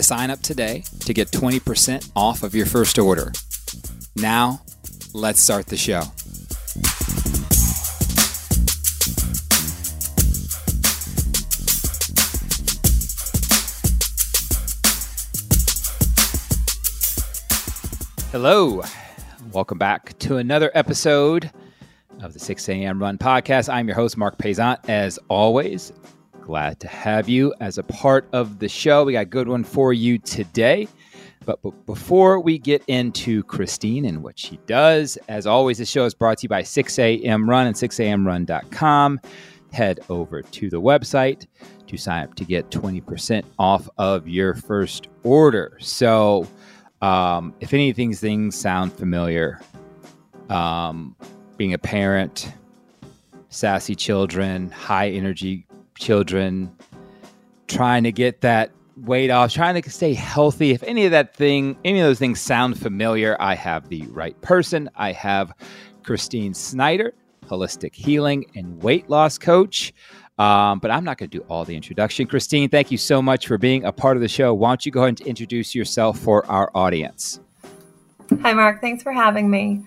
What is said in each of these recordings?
to sign up today to get 20% off of your first order. Now, let's start the show. Hello. Welcome back to another episode of the 6 a.m. Run podcast. I'm your host, Marc Paisant. As always, glad to have you as a part of the show. We got a good one for you today. But before we get into Kristine and what she does, as always, the show is brought to you by 6am Run and 6amrun.com. Head over to the website to sign up to get 20% off of your first order. So, um, if any of these things sound familiar, um, being a parent, sassy children, high energy children, trying to get that weight off, trying to stay healthy. If any of that thing, any of those things sound familiar, I have the right person. I have Kristine Snyder, holistic healing and weight loss coach. Um, but I'm not going to do all the introduction. Kristine, thank you so much for being a part of the show. Why don't you go ahead and introduce yourself for our audience? Hi, Marc. Thanks for having me.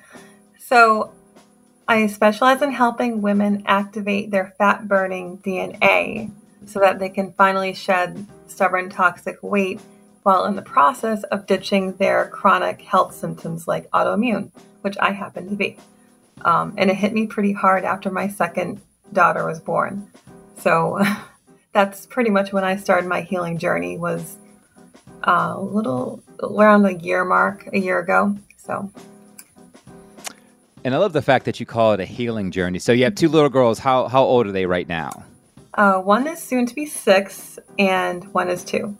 So, I specialize in helping women activate their fat burning DNA so that they can finally shed stubborn, toxic weight while in the process of ditching their chronic health symptoms like autoimmune, which I happen to be. Um, and it hit me pretty hard after my second daughter was born. So that's pretty much when I started my healing journey was uh, a little around the year mark a year ago. So and I love the fact that you call it a healing journey. So you have two little girls. How how old are they right now? Uh, one is soon to be six, and one is two.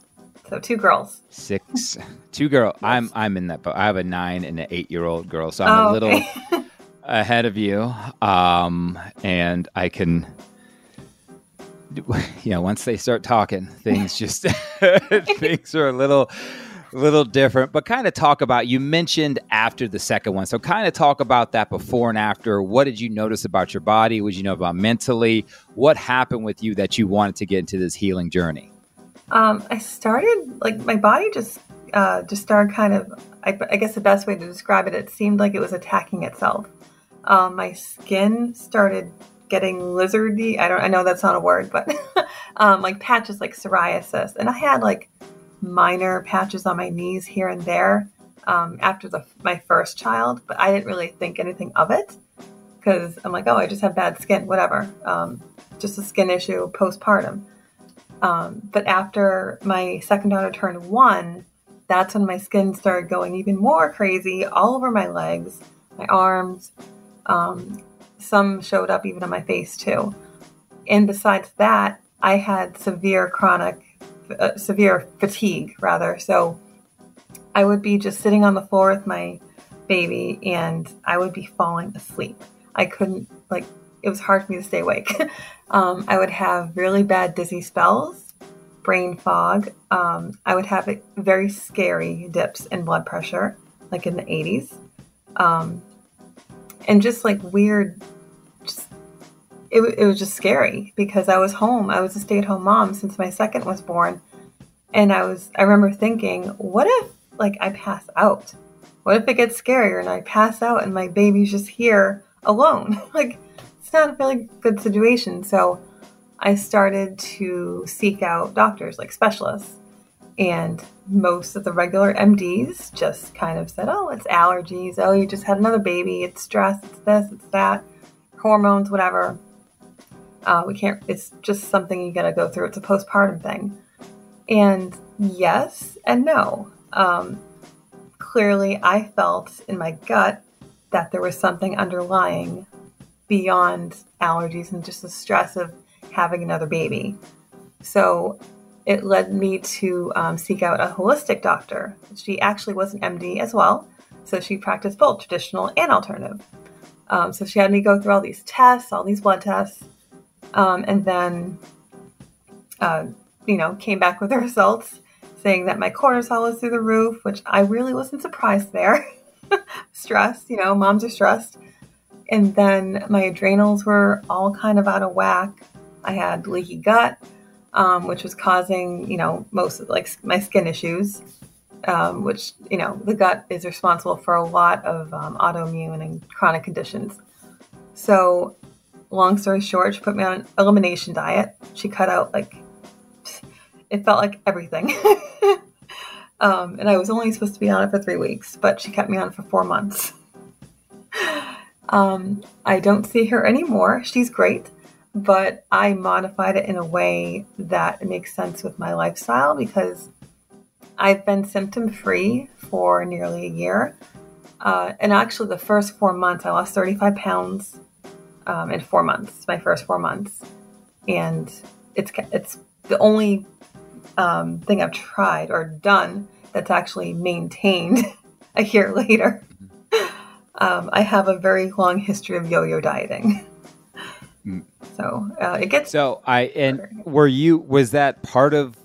So two girls. Six, two girl. Yes. I'm I'm in that boat. I have a nine and an eight year old girl, so I'm oh, a little okay. ahead of you. Um, and I can you know, once they start talking, things just things are a little little different. But kind of talk about you mentioned after the second one. So kind of talk about that before and after. What did you notice about your body? What did you know about mentally? What happened with you that you wanted to get into this healing journey? Um, I started like my body just uh, just started kind of. I, I, guess the best way to describe it, it seemed like it was attacking itself. Um, my skin started getting lizardy. I don't. I know that's not a word, but um, like patches like psoriasis, and I had like minor patches on my knees here and there um, after the my first child, but I didn't really think anything of it because I'm like, oh, I just have bad skin, whatever, um, just a skin issue postpartum. Um, but after my second daughter turned one, that's when my skin started going even more crazy all over my legs, my arms. Um, some showed up even on my face too. And besides that, I had severe chronic, uh, severe fatigue rather. So I would be just sitting on the floor with my baby and I would be falling asleep. I couldn't, like, it was hard for me to stay awake. um, I would have really bad dizzy spells, brain fog. Um, I would have very scary dips in blood pressure, like in the 80s. Um, and just like weird it, it was just scary because I was home. I was a stay at home mom since my second was born. And I was, I remember thinking, what if like I pass out? What if it gets scarier and I pass out and my baby's just here alone? like it's not a really good situation. So I started to seek out doctors, like specialists. And most of the regular MDs just kind of said, oh, it's allergies. Oh, you just had another baby. It's stress. It's this, it's that hormones, whatever. Uh, we can't, it's just something you got to go through. It's a postpartum thing. And yes and no. Um, clearly, I felt in my gut that there was something underlying beyond allergies and just the stress of having another baby. So it led me to um, seek out a holistic doctor. She actually was an MD as well, so she practiced both traditional and alternative. Um, so she had me go through all these tests, all these blood tests, um, and then, uh, you know, came back with the results saying that my cortisol was through the roof, which I really wasn't surprised there. Stress, you know, moms are stressed. And then my adrenals were all kind of out of whack. I had leaky gut, um, which was causing, you know, most of, like my skin issues, um, which, you know, the gut is responsible for a lot of um, autoimmune and chronic conditions. So, long story short, she put me on an elimination diet. She cut out like it felt like everything. um, and I was only supposed to be on it for three weeks, but she kept me on for four months. um, I don't see her anymore. She's great, but I modified it in a way that makes sense with my lifestyle because I've been symptom free for nearly a year. Uh, and actually, the first four months, I lost 35 pounds um, in four months, my first four months. And it's, it's the only um, thing I've tried or done that's actually maintained a year later. Um, I have a very long history of yo-yo dieting. Mm. So uh, it gets so I and were you was that part of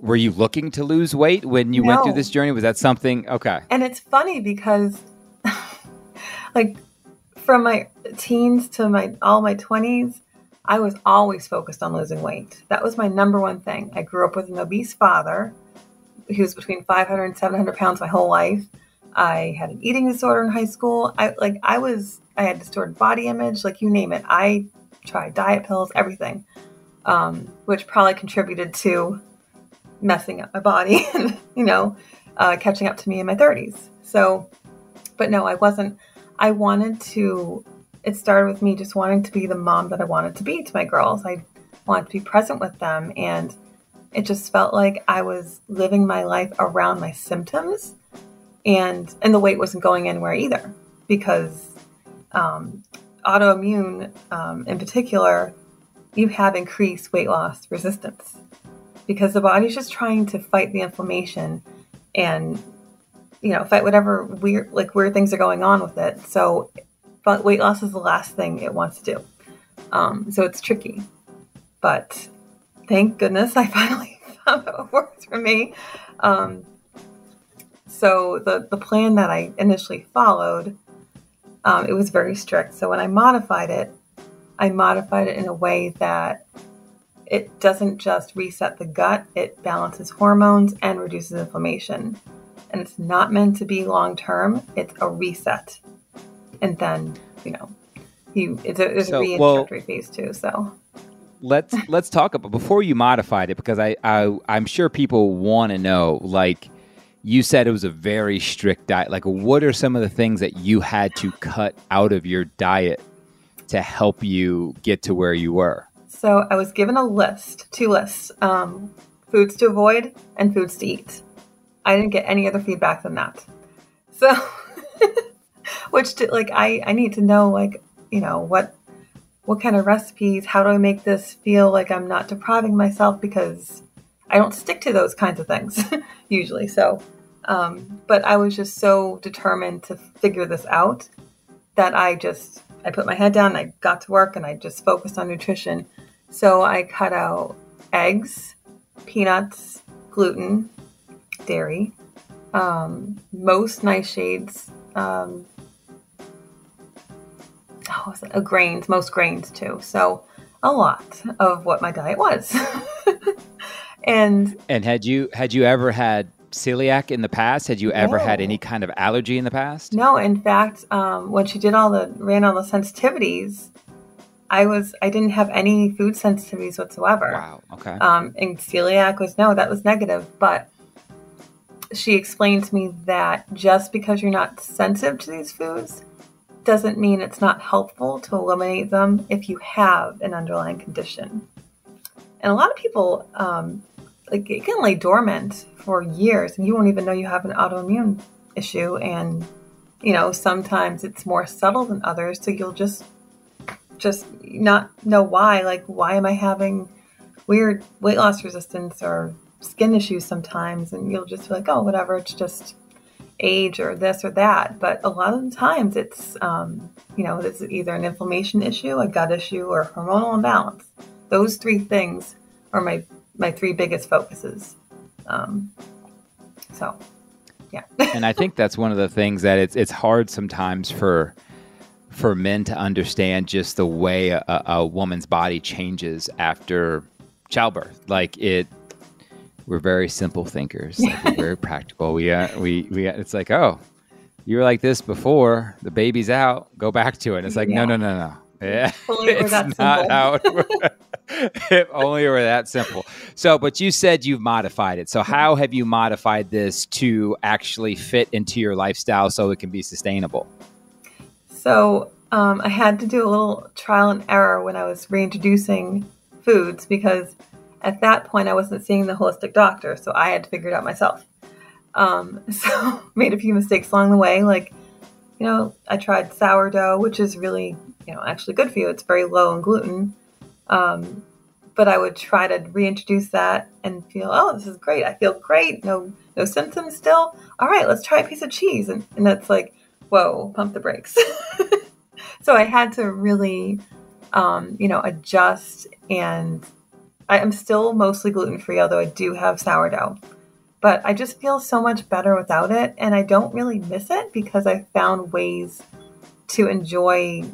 were you looking to lose weight when you no. went through this journey? Was that something okay? And it's funny because like from my teens to my all my twenties, I was always focused on losing weight. That was my number one thing. I grew up with an obese father. He was between 500 and 700 pounds my whole life. I had an eating disorder in high school. I like I was I had distorted body image, like you name it. I tried diet pills, everything, um, which probably contributed to messing up my body and you know uh, catching up to me in my 30s. So, but no, I wasn't. I wanted to it started with me just wanting to be the mom that I wanted to be to my girls. I wanted to be present with them. And it just felt like I was living my life around my symptoms. And, and the weight wasn't going anywhere either because um, autoimmune um, in particular, you have increased weight loss resistance because the body's just trying to fight the inflammation and you know fight whatever weird like weird things are going on with it so but weight loss is the last thing it wants to do. Um, so it's tricky. But thank goodness I finally found what works for me. Um, so the, the plan that I initially followed, um, it was very strict. So when I modified it, I modified it in a way that it doesn't just reset the gut, it balances hormones and reduces inflammation. And it's not meant to be long term, it's a reset and then you know you it's a, it's so, a reintroductory well, phase too. So let's let's talk about before you modified it because I, I I'm sure people want to know like you said it was a very strict diet. Like, what are some of the things that you had to cut out of your diet to help you get to where you were? So, I was given a list, two lists um, foods to avoid and foods to eat. I didn't get any other feedback than that. So, which to, like I I need to know like you know what what kind of recipes how do I make this feel like I'm not depriving myself because I don't stick to those kinds of things usually so um, but I was just so determined to figure this out that I just I put my head down I got to work and I just focused on nutrition so I cut out eggs peanuts gluten dairy um, most nightshades um, oh, it, grains, most grains too. So a lot of what my diet was. and and had you had you ever had celiac in the past? Had you ever no. had any kind of allergy in the past? No. In fact, um, when she did all the ran all the sensitivities, I was I didn't have any food sensitivities whatsoever. Wow. Okay. Um, and celiac was no, that was negative, but she explained to me that just because you're not sensitive to these foods doesn't mean it's not helpful to eliminate them if you have an underlying condition. And a lot of people, um, like it can lay dormant for years, and you won't even know you have an autoimmune issue. And you know, sometimes it's more subtle than others, so you'll just just not know why. Like, why am I having weird weight loss resistance or skin issues sometimes, and you'll just be like, oh, whatever, it's just age or this or that. But a lot of the times it's, um, you know, it's either an inflammation issue, a gut issue, or hormonal imbalance. Those three things are my, my three biggest focuses. Um, so, yeah. and I think that's one of the things that it's, it's hard sometimes for, for men to understand just the way a, a woman's body changes after childbirth. Like it, we're very simple thinkers. Like we're very practical. We uh, we we. It's like, oh, you were like this before. The baby's out. Go back to it. It's like, yeah. no, no, no, no. Yeah, it's not simple. how it, if only were that simple. So, but you said you've modified it. So, how have you modified this to actually fit into your lifestyle so it can be sustainable? So, um, I had to do a little trial and error when I was reintroducing foods because at that point, I wasn't seeing the holistic doctor, so I had to figure it out myself. Um, so made a few mistakes along the way. Like, you know, I tried sourdough, which is really, you know, actually good for you. It's very low in gluten. Um, but I would try to reintroduce that and feel, oh, this is great. I feel great. No, no symptoms still. All right, let's try a piece of cheese. And, and that's like, whoa, pump the brakes. so I had to really, um, you know, adjust and I am still mostly gluten free, although I do have sourdough. But I just feel so much better without it, and I don't really miss it because I found ways to enjoy,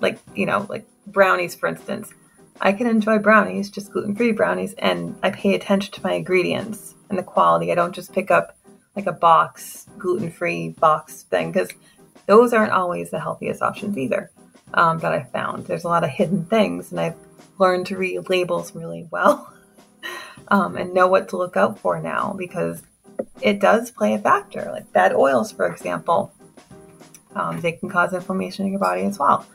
like, you know, like brownies, for instance. I can enjoy brownies, just gluten free brownies, and I pay attention to my ingredients and the quality. I don't just pick up like a box, gluten free box thing, because those aren't always the healthiest options either um, that I found. There's a lot of hidden things, and I've learned to read labels really well um, and know what to look out for now because it does play a factor. Like bad oils, for example, um, they can cause inflammation in your body as well.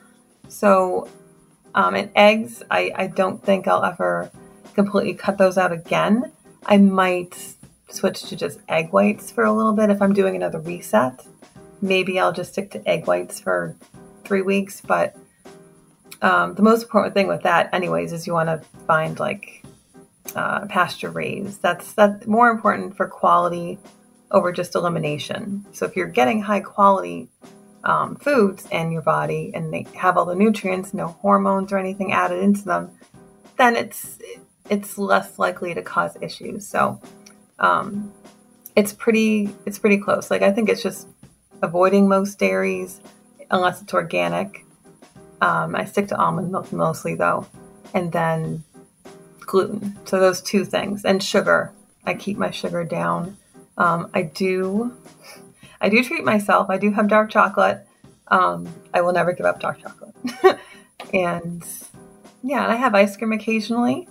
So, um, and eggs, I, I don't think I'll ever completely cut those out again. I might switch to just egg whites for a little bit if I'm doing another reset. Maybe I'll just stick to egg whites for three weeks, but um, the most important thing with that, anyways, is you want to find like uh, pasture raised. That's that's more important for quality over just elimination. So if you're getting high quality um, foods in your body and they have all the nutrients, no hormones or anything added into them, then it's it's less likely to cause issues. So um, it's pretty it's pretty close. Like I think it's just avoiding most dairies unless it's organic um, I stick to almond milk mostly though, and then gluten. So those two things and sugar. I keep my sugar down. Um, I do, I do treat myself. I do have dark chocolate. Um, I will never give up dark chocolate. and yeah, I have ice cream occasionally,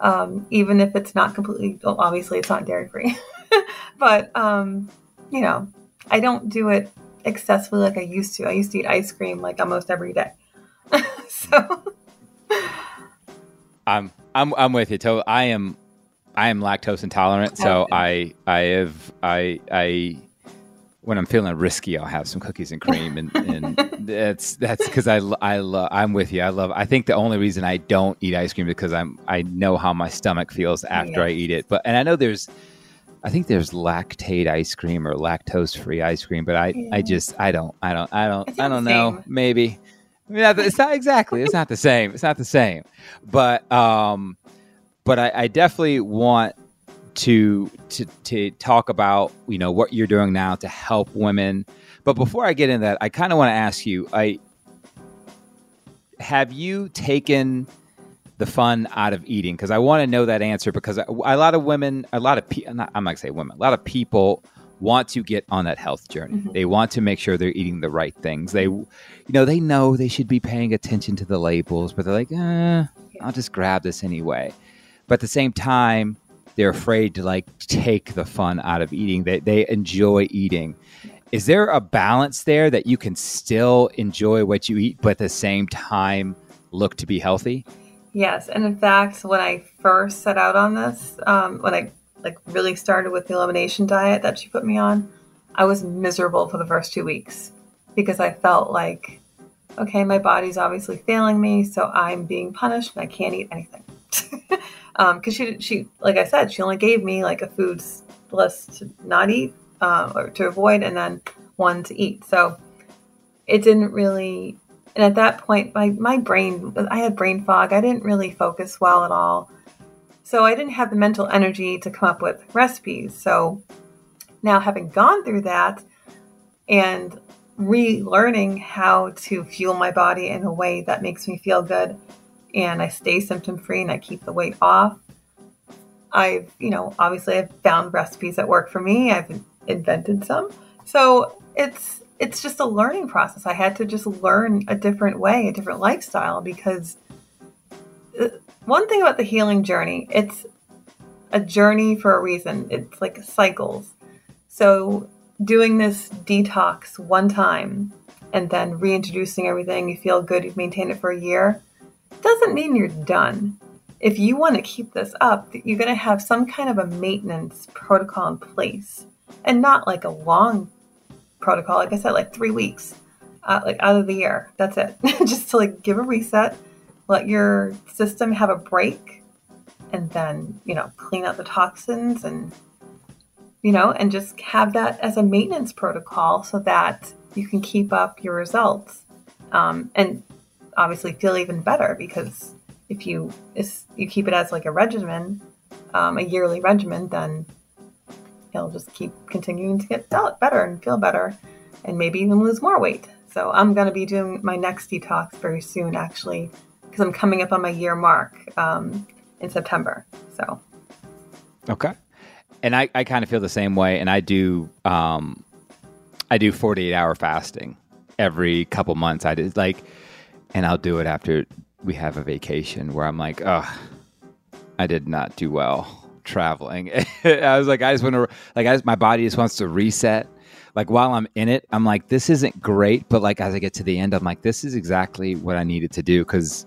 um, even if it's not completely. Well, obviously, it's not dairy free, but um, you know, I don't do it excessively like I used to. I used to eat ice cream like almost every day. so I'm I'm I'm with you. So I am I am lactose intolerant, so I I have I I when I'm feeling risky, I'll have some cookies and cream, and, and that's that's because I I love I'm with you. I love. I think the only reason I don't eat ice cream is because I'm I know how my stomach feels after. I eat it. But and I know there's, I think there's Lactaid ice cream or lactose free ice cream, but I yeah. I just I don't I don't I don't I don't know. Maybe yeah, it's not exactly. It's not the same. It's not the same. But um, but I, I definitely want to to to talk about you know what you're doing now to help women. But before I get into that, I kind of want to ask you: I have you taken the fun out of eating? Because I want to know that answer. Because a, a lot of women, a lot of people, I'm not going to say women, a lot of people want to get on that health journey. Mm-hmm. They want to make sure they're eating the right things. They, you know, they know they should be paying attention to the labels, but they're like, eh, I'll just grab this anyway. But at the same time, they're afraid to like take the fun out of eating. They, they enjoy eating. Is there a balance there that you can still enjoy what you eat, but at the same time look to be healthy? Yes. And in fact, when I first set out on this, um, when I like really started with the elimination diet that she put me on, I was miserable for the first two weeks because I felt like, okay, my body's obviously failing me, so I'm being punished and I can't eat anything. because she she like I said, she only gave me like a food list to not eat uh, or to avoid, and then one to eat. So it didn't really. And at that point, my my brain, I had brain fog. I didn't really focus well at all. So I didn't have the mental energy to come up with recipes. So now, having gone through that and relearning how to fuel my body in a way that makes me feel good and I stay symptom free and I keep the weight off. I've, you know, obviously I've found recipes that work for me. I've invented some. So it's it's just a learning process. I had to just learn a different way, a different lifestyle because uh, one thing about the healing journey, it's a journey for a reason. It's like cycles. So doing this detox one time and then reintroducing everything, you feel good, you've maintained it for a year, doesn't mean you're done. If you want to keep this up, you're going to have some kind of a maintenance protocol in place and not like a long protocol. Like I said, like three weeks, uh, like out of the year. That's it. Just to like give a reset, let your system have a break, and then, you know, clean out the toxins and, you know, and just have that as a maintenance protocol so that you can keep up your results. Um, and obviously feel even better because if you if you keep it as like a regimen, um, a yearly regimen, then you'll just keep continuing to get better and feel better, and maybe even lose more weight. So I'm going to be doing my next detox very soon, actually, because I'm coming up on my year mark um, in September. So okay, and I, I kind of feel the same way, and I do um, I do 48 hour fasting every couple months. I did like and I'll do it after we have a vacation where I'm like, oh, I did not do well traveling. I was like, I just want to, like, I my body just wants to reset. Like while I'm in it, I'm like, this isn't great, but like as I get to the end, I'm like, this is exactly what I needed to do because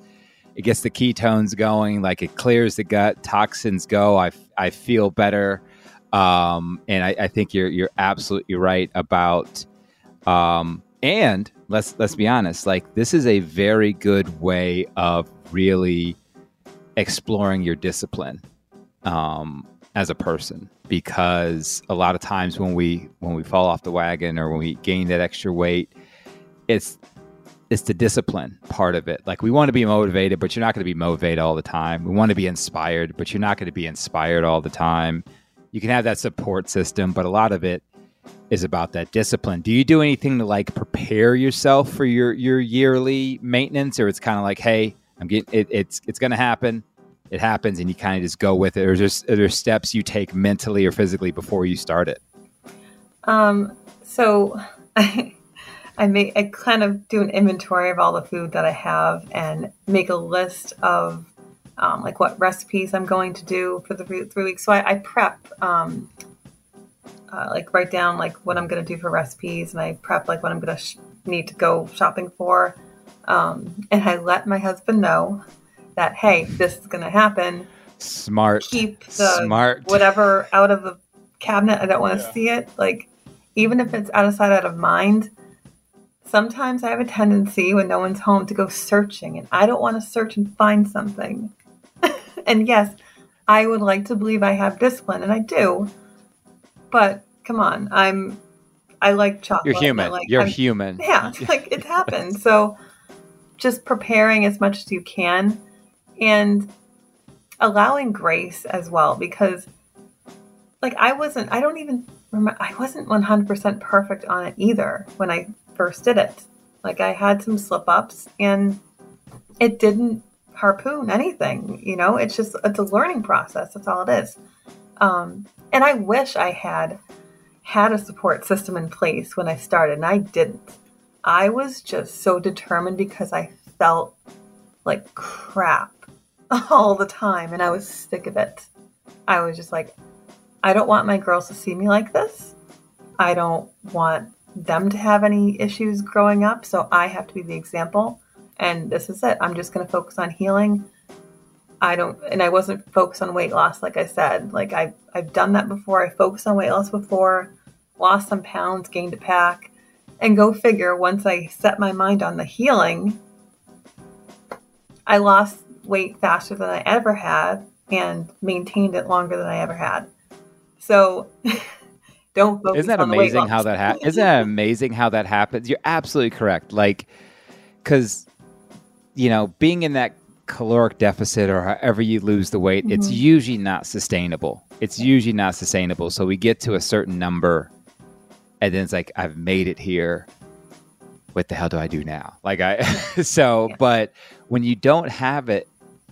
it gets the ketones going, like it clears the gut, toxins go. I, I feel better, um, and I, I think you're you're absolutely right about um, and let's let's be honest like this is a very good way of really exploring your discipline um, as a person because a lot of times when we when we fall off the wagon or when we gain that extra weight it's it's the discipline part of it like we want to be motivated but you're not going to be motivated all the time we want to be inspired but you're not going to be inspired all the time you can have that support system but a lot of it is about that discipline. Do you do anything to like prepare yourself for your your yearly maintenance, or it's kind of like, hey, I'm getting it, it's it's going to happen. It happens, and you kind of just go with it. Or there's are steps you take mentally or physically before you start it? Um. So. I, I make I kind of do an inventory of all the food that I have and make a list of um, like what recipes I'm going to do for the three, three weeks. So I, I prep um, uh, like write down like what I'm going to do for recipes and I prep like what I'm going to sh- need to go shopping for. Um, and I let my husband know that, hey, this is going to happen. Smart. Keep the Smart. whatever out of the cabinet. I don't want to yeah. see it. Like, even if it's out of sight, out of mind, sometimes I have a tendency when no one's home to go searching, and I don't want to search and find something. and yes, I would like to believe I have discipline, and I do. But come on, I'm I like chocolate. You're human. Like, You're I'm, human. Yeah, like it happens. So just preparing as much as you can and allowing grace as well because like I wasn't I don't even remember I wasn't 100% perfect on it either when I first did it. Like I had some slip ups and it didn't harpoon anything, you know? It's just it's a learning process. That's all it is. Um, and I wish I had had a support system in place when I started, and I didn't. I was just so determined because I felt like crap all the time, and I was sick of it. I was just like, I don't want my girls to see me like this. I don't want them to have any issues growing up, so I have to be the example. And this is it. I'm just going to focus on healing I don't, and I wasn't focused on weight loss, like I said. Like I, I've done that before. I focused on weight loss before, lost some pounds, gained a pack, and go figure. Once I set my mind on the healing, I lost weight faster than I ever had, and maintained it longer than I ever had. So don't Isn't that amazing how that happens? Isn't that amazing how that happens? You're absolutely correct. Like, because you know, being in that caloric deficit or however you lose the weight, mm-hmm. it's usually not sustainable. It's usually not sustainable. So we get to a certain number, and then it's like, I've made it here. What the hell do I do now? Like I, so, yeah. but when you don't have it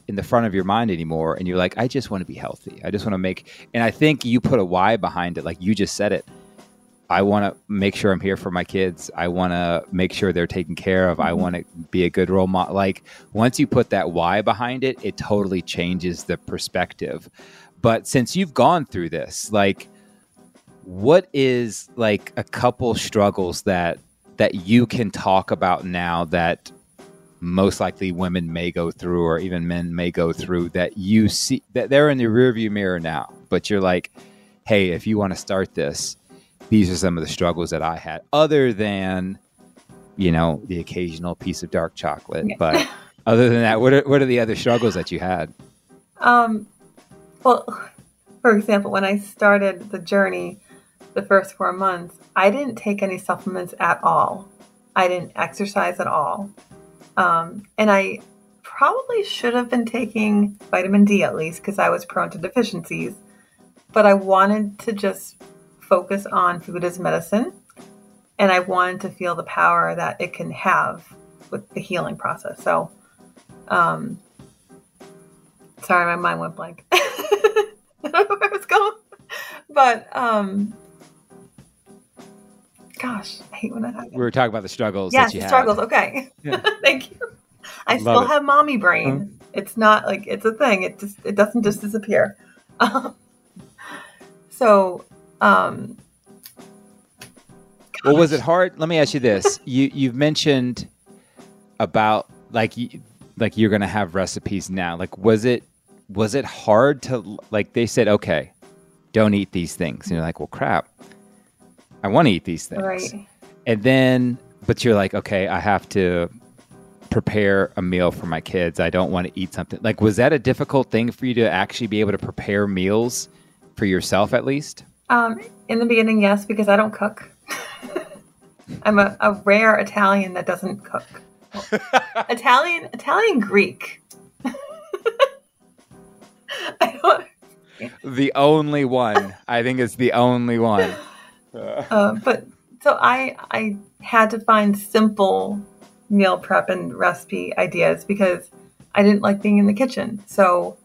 in the front of your mind anymore and you're like i just want to be healthy. I just want to make and i think you put a why behind it like you just said it. I want to make sure i'm here for my kids. I want to make sure they're taken care of. Mm-hmm. i want to be a good role model like once you put that why behind it it totally changes the perspective. But since you've gone through this like what is like a couple struggles that that you can talk about now that most likely women may go through or even men may go through that you see that they're in the rearview mirror now but you're like hey if you want to start this these are some of the struggles that i had other than you know the occasional piece of dark chocolate but other than that what are, what are the other struggles that you had? Um well for example when i started the journey the first four months i didn't take any supplements at all. I didn't exercise at all um, and I probably should have been taking vitamin D at least because I was prone to deficiencies. But I wanted to just focus on food as medicine. And I wanted to feel the power that it can have with the healing process. So, um, sorry, my mind went blank. I don't know where I was going. But um, Gosh, I hate when that happens. We were talking about the struggles. Yes, the struggles. Okay, yeah. thank you. I Love still it. have mommy brain. Mm-hmm. It's not like it's a thing. It just it doesn't just disappear. so, um, well, was it hard? Let me ask you this: you you've mentioned about like like you're gonna have recipes now. Like, was it was it hard to like? They said, okay, don't eat these things. And you're like, well, crap I want to eat these things. Right. And then, but you're like, okay, I have to prepare a meal for my kids. I don't want to eat something. Like, was that a difficult thing for you to actually be able to prepare meals for yourself at least? Um, in the beginning, yes, because I don't cook. I'm a, a, rare Italian that doesn't cook. Italian, Italian Greek. the only one. I think it's the only one. Uh, but so I I had to find simple meal prep and recipe ideas because I didn't like being in the kitchen. So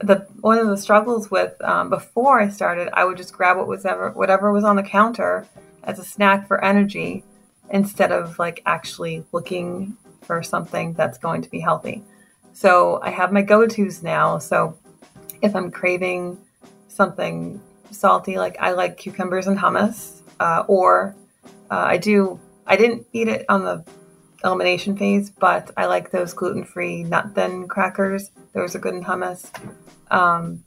the one of the struggles with um, before I started, I would just grab what was ever whatever was on the counter as a snack for energy instead of like actually looking for something that's going to be healthy. So I have my go-tos now. So if I'm craving something salty. Like I like cucumbers and hummus, uh, or uh, I do. I didn't eat it on the elimination phase, but I like those gluten-free nut thin crackers. Those are good in hummus. Um,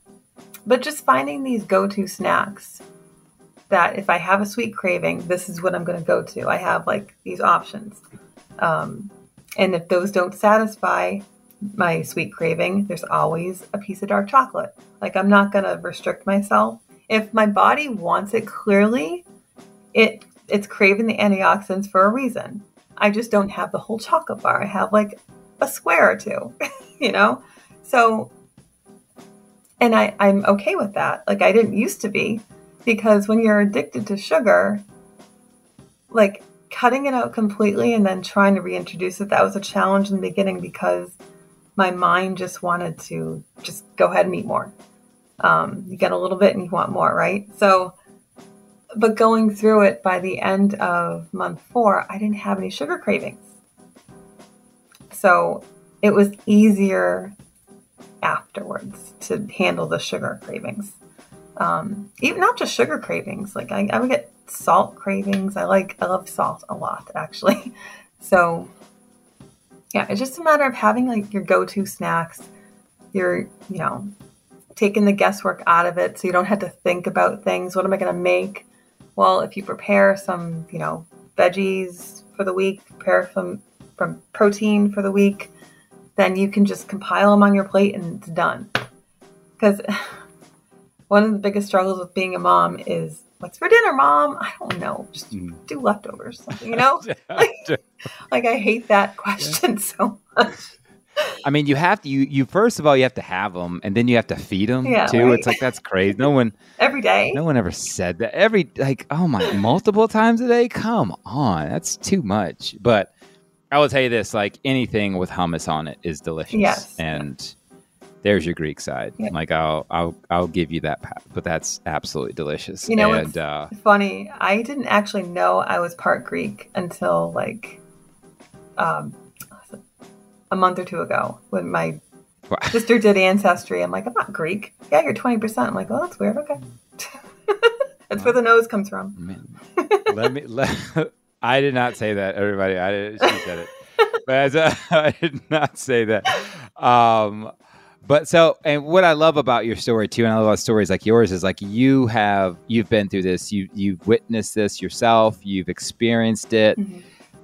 but just finding these go-to snacks that if I have a sweet craving, this is what I'm going to go to. I have like these options. Um, and if those don't satisfy my sweet craving, there's always a piece of dark chocolate. Like I'm not going to restrict myself if my body wants it clearly, it it's craving the antioxidants for a reason. I just don't have the whole chocolate bar. I have like a square or two, you know? So and I, I'm okay with that. Like I didn't used to be because when you're addicted to sugar, like cutting it out completely and then trying to reintroduce it, that was a challenge in the beginning because my mind just wanted to just go ahead and eat more. Um, you get a little bit and you want more, right? So, but going through it by the end of month four, I didn't have any sugar cravings. So it was easier afterwards to handle the sugar cravings. Um, even not just sugar cravings, like I, I would get salt cravings. I like, I love salt a lot actually. So yeah, it's just a matter of having like your go-to snacks, your, you know, taken the guesswork out of it so you don't have to think about things. What am I going to make? Well, if you prepare some, you know, veggies for the week, prepare some from protein for the week, then you can just compile them on your plate and it's done. because one of the biggest struggles with being a mom is what's for dinner, mom? I don't know. Just mm. do leftovers, you know? like, like, I hate that question so much. I mean, you have to you you first of all you have to have them, and then you have to feed them yeah, too. Right? It's like that's crazy. No one every day. No one ever said that. Every like oh my, multiple times a day. Come on, that's too much. But I will tell you this: like anything with hummus on it is delicious. Yes, and there's your Greek side. Yeah. Like I'll I'll I'll give you that, but that's absolutely delicious. You know, and, uh, funny. I didn't actually know I was part Greek until like um, a month or two ago when my sister did ancestry. I'm like, I'm not Greek. Yeah, you're 20. percent I'm like, oh, that's weird. Okay, that's where the nose comes from. let me. Let, I did not say that, everybody. I did, she said it, but uh, I did not say that. Um, but so, and what I love about your story too, and I love about stories like yours is like you have you've been through this, you you've witnessed this yourself, you've experienced it. Mm-hmm.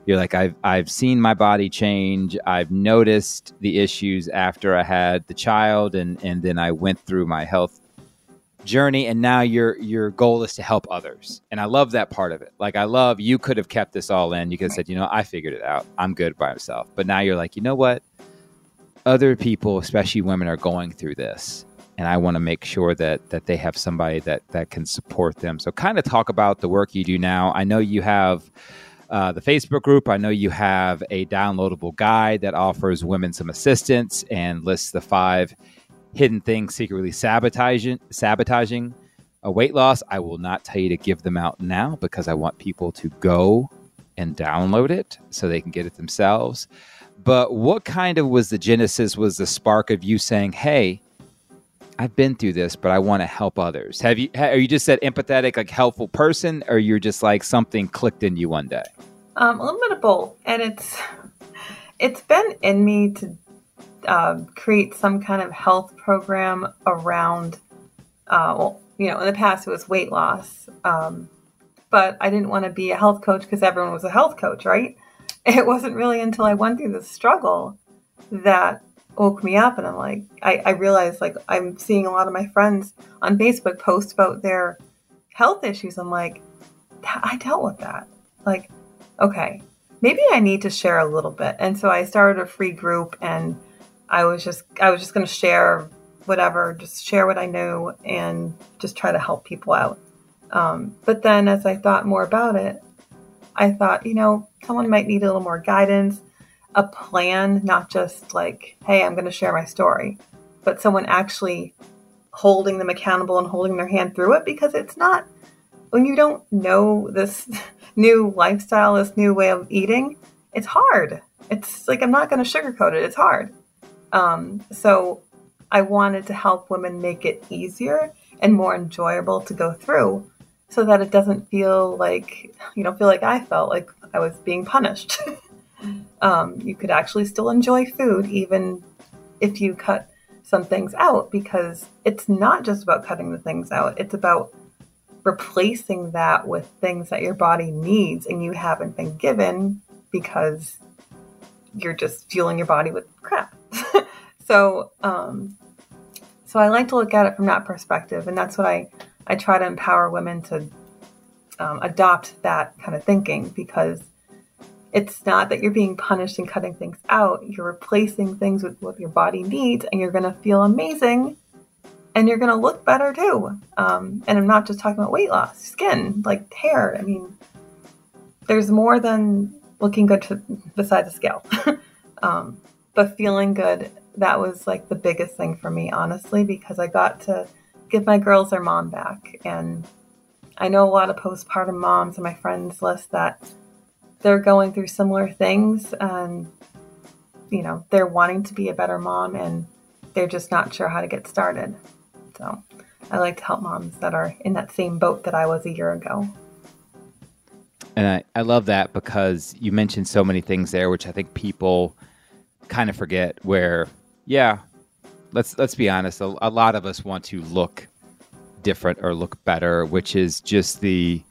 You're like I've I've seen my body change. I've noticed the issues after I had the child, and and then I went through my health journey and now your your goal is to help others and i love that part of it like i love you could have kept this all in you could have said you know i figured it out i'm good by myself but now you're like you know what other people, especially women, are going through this, and I want to make sure that that they have somebody that that can support them. So, kind of talk about the work you do now. I know you have. Uh, the Facebook group. I know you have a downloadable guide that offers women some assistance and lists the five hidden things secretly sabotaging sabotaging a weight loss. I will not tell you to give them out now because I want people to go and download it so they can get it themselves. But what kind of was the genesis, was the spark of you saying, hey, I've been through this, but I want to help others. Have you? Are you just that empathetic, like helpful person, or you're just like something clicked in you one day? Um, a little bit of both, and it's it's been in me to uh, create some kind of health program around. Uh, well, you know, in the past it was weight loss, um, but I didn't want to be a health coach because everyone was a health coach, right? it wasn't really until I went through the struggle that woke me up and I'm like I, I realized like I'm seeing a lot of my friends on Facebook post about their health issues. I'm like, I dealt with that. Like, okay, maybe I need to share a little bit. And so I started a free group and I was just I was just gonna share whatever, just share what I knew and just try to help people out. Um, but then as I thought more about it, I thought, you know, someone might need a little more guidance, a plan, not just like, hey, I'm going to share my story, but someone actually holding them accountable and holding their hand through it because it's not, when you don't know this new lifestyle, this new way of eating, it's hard. It's like, I'm not going to sugarcoat it, it's hard. Um, so I wanted to help women make it easier and more enjoyable to go through so that it doesn't feel like you don't feel like I felt like I was being punished. um, you could actually still enjoy food even if you cut some things out because it's not just about cutting the things out, it's about replacing that with things that your body needs and you haven't been given because you're just fueling your body with crap. so, um, so I like to look at it from that perspective, and that's what I I try to empower women to um, adopt that kind of thinking because it's not that you're being punished and cutting things out. You're replacing things with what your body needs, and you're going to feel amazing and you're going to look better too. Um, and I'm not just talking about weight loss, skin, like hair. I mean, there's more than looking good to, besides the scale. um, but feeling good, that was like the biggest thing for me, honestly, because I got to give my girls their mom back. And I know a lot of postpartum moms on my friends list that they're going through similar things and you know, they're wanting to be a better mom and they're just not sure how to get started. So I like to help moms that are in that same boat that I was a year ago. And I, I love that because you mentioned so many things there, which I think people kind of forget where, yeah, let's let's be honest. A, a lot of us want to look different or look better, which is just the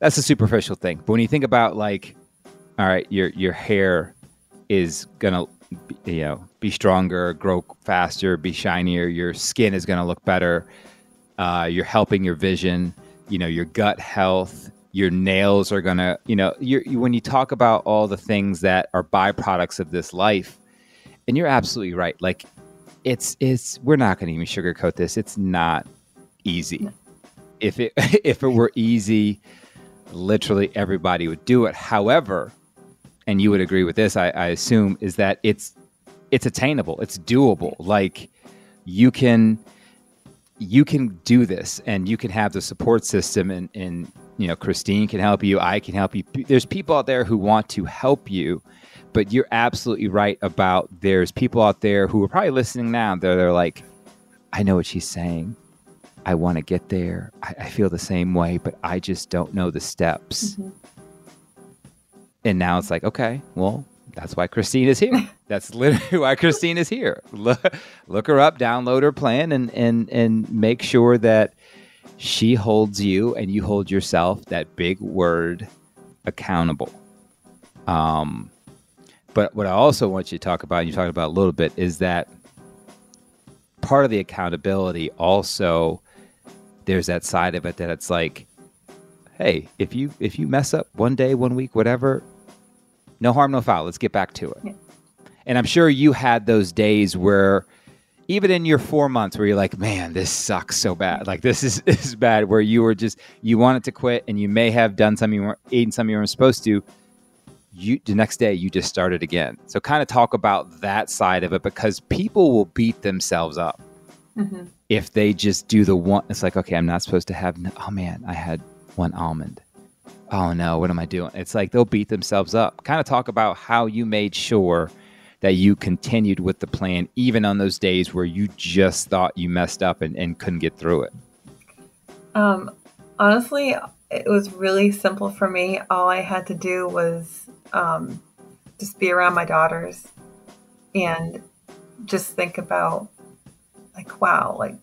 that's a superficial thing. But when you think about like, all right, your your hair is gonna you know, be stronger, grow faster, be shinier. Your skin is going to look better. Uh, you're helping your vision. You know, your gut health. Your nails are going to, you know, you when you talk about all the things that are byproducts of this life, and you're absolutely right. Like, it's it's we're not going to even sugarcoat this. It's not easy. If it if it were easy, literally everybody would do it. However, and you would agree with this, I, I assume, is that it's it's attainable, it's doable. Like you can you can do this and you can have the support system and, and you know Kristine can help you i can help you there's people out there who want to help you but you're absolutely right about there's people out there who are probably listening now they're, they're like i know what she's saying i want to get there I, I, feel the same way but i just don't know the steps mm-hmm. and now it's like okay well that's why Kristine is here. That's literally why Kristine is here. Look, look her up, download her plan, and and and make sure that she holds you and you hold yourself that big word accountable. Um, but what I also want you to talk about, and you talked about a little bit, is that part of the accountability also there's that side of it that it's like, hey, if you if you mess up one day, one week, whatever, no harm, no foul. Let's get back to it. Yeah. And I'm sure you had those days where, even in your four months, where you're like, man, this sucks so bad. Like this is, this is bad. Where you were just you wanted to quit, and you may have done something you weren't eating something you weren't supposed to. You the next day you just started again. So kind of talk about that side of it because people will beat themselves up mm-hmm. If they just do the one. It's like okay, I'm not supposed to have. Oh man, I had one almond oh no, what am I doing? It's like they'll beat themselves up. Kind of talk about how you made sure that you continued with the plan, even on those days where you just thought you messed up and, and couldn't get through it. Um, honestly, it was really simple for me. All I had to do was um, just be around my daughters and just think about, like, wow, like,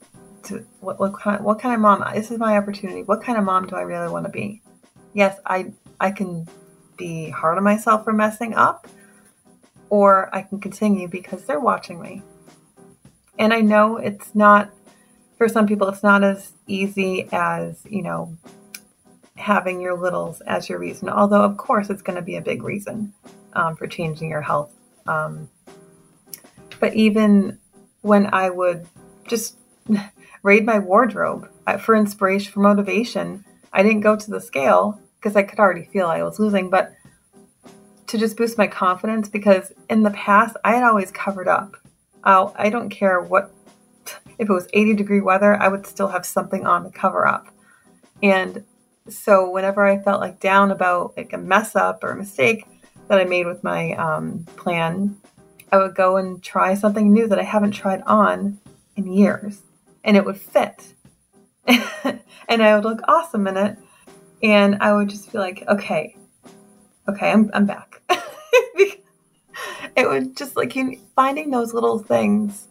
to, what, what kind, what kind of mom? This is my opportunity. What kind of mom do I really want to be? yes, I I can be hard on myself for messing up, or I can continue because they're watching me. And I know it's not for some people it's not as easy as, you know, having your littles as your reason. Although of course it's going to be a big reason um, for changing your health. Um, but even when I would just raid my wardrobe for inspiration, for motivation, I didn't go to the scale because I could already feel I was losing, but to just boost my confidence because in the past I had always covered up. I'll, I don't care what, if it was 80 degree weather, I would still have something on to cover up. And so whenever I felt like down about like a mess up or a mistake that I made with my um, plan, I would go and try something new that I haven't tried on in years and it would fit. and I would look awesome in it and I would just be like, okay, okay, I'm I'm back. it would just like you finding those little things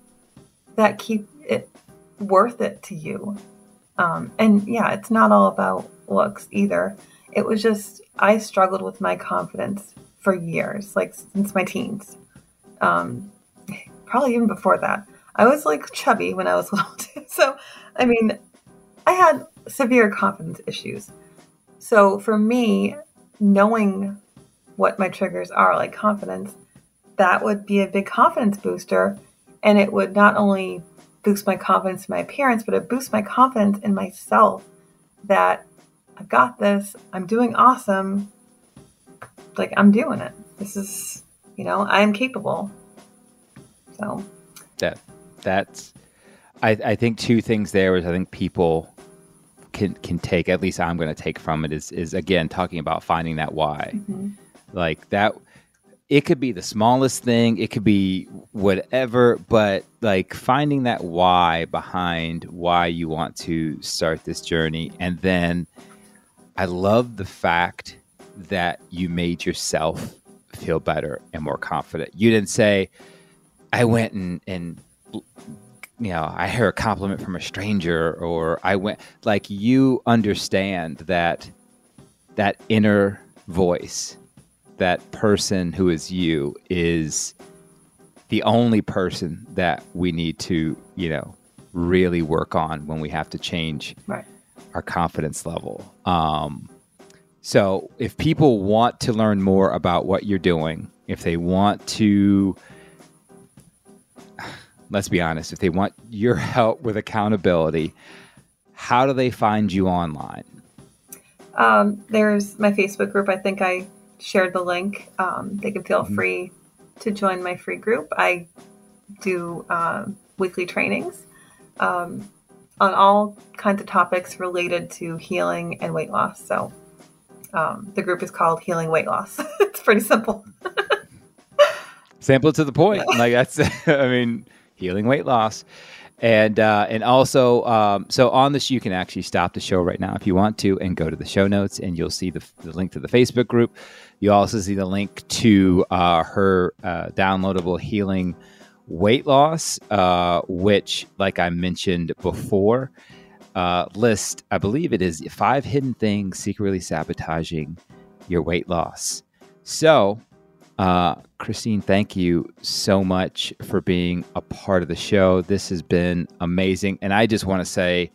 that keep it worth it to you. Um, and yeah, it's not all about looks either. It was just I struggled with my confidence for years, like since my teens. Um, probably even before that. I was like chubby when I was little too. So, I mean, I had severe confidence issues. So for me, knowing what my triggers are, like confidence, that would be a big confidence booster. And it would not only boost my confidence in my appearance, but it boosts my confidence in myself that I've got this, I'm doing awesome. Like I'm doing it. This is, you know, I am capable. So that that's I, I think two things there is I think people can can take at least I'm going to take from it is is again talking about finding that why. Mm-hmm. Like that it could be the smallest thing, it could be whatever, but like finding that why behind why you want to start this journey and then I love the fact that you made yourself feel better and more confident. You didn't say I went and and you know, I hear a compliment from a stranger or I went like you understand that that inner voice, that person who is you is the only person that we need to, you know, really work on when we have to change Right. our confidence level. Um, so, if people want to learn more about what you're doing, if they want to, let's be honest, if they want your help with accountability, how do they find you online? Um, there's my Facebook group. I think I shared the link. Um, they can feel Mhm. free to join my free group. I do um weekly trainings um, on all kinds of topics related to healing and weight loss. So um, the group is called Healing Weight Loss. it's pretty simple. Simple to the point. Like that's, I mean, healing weight loss, and uh, and also, um, so on this, you can actually stop the show right now if you want to, and go to the show notes, and you'll see the, the link to the Facebook group. You also see the link to uh, her uh, downloadable healing weight loss, uh, which, like I mentioned before, uh, list I believe it is five hidden things secretly sabotaging your weight loss. So uh, Kristine, thank you so much for being a part of the show. This has been amazing, and I just want to say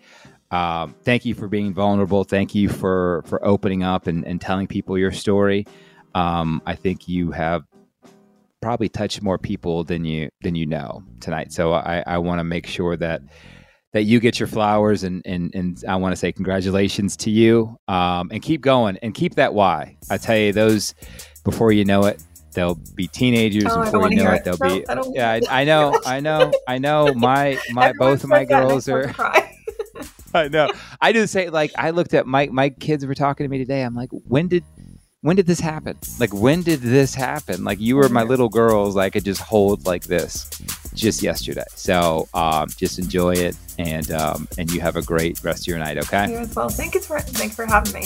um, thank you for being vulnerable. Thank you for for opening up and, and telling people your story. Um, I think you have probably touched more people than you than you know tonight. So I, I want to make sure that that you get your flowers and and and I want to say congratulations to you um, and keep going and keep that why. I tell you those before you know it they'll be teenagers Oh, before you know hear it. they'll No, be I yeah I, I know I know I know. My my both of my says that and I girls are. I know. I just say like I looked at my my kids were talking to me today. I'm like when did when did this happen? Like when did this happen? Like you were my little girls I could just hold like this just yesterday. So um, just enjoy it and um, and you have a great rest of your night okay? You as well. Thank you for thanks for having me.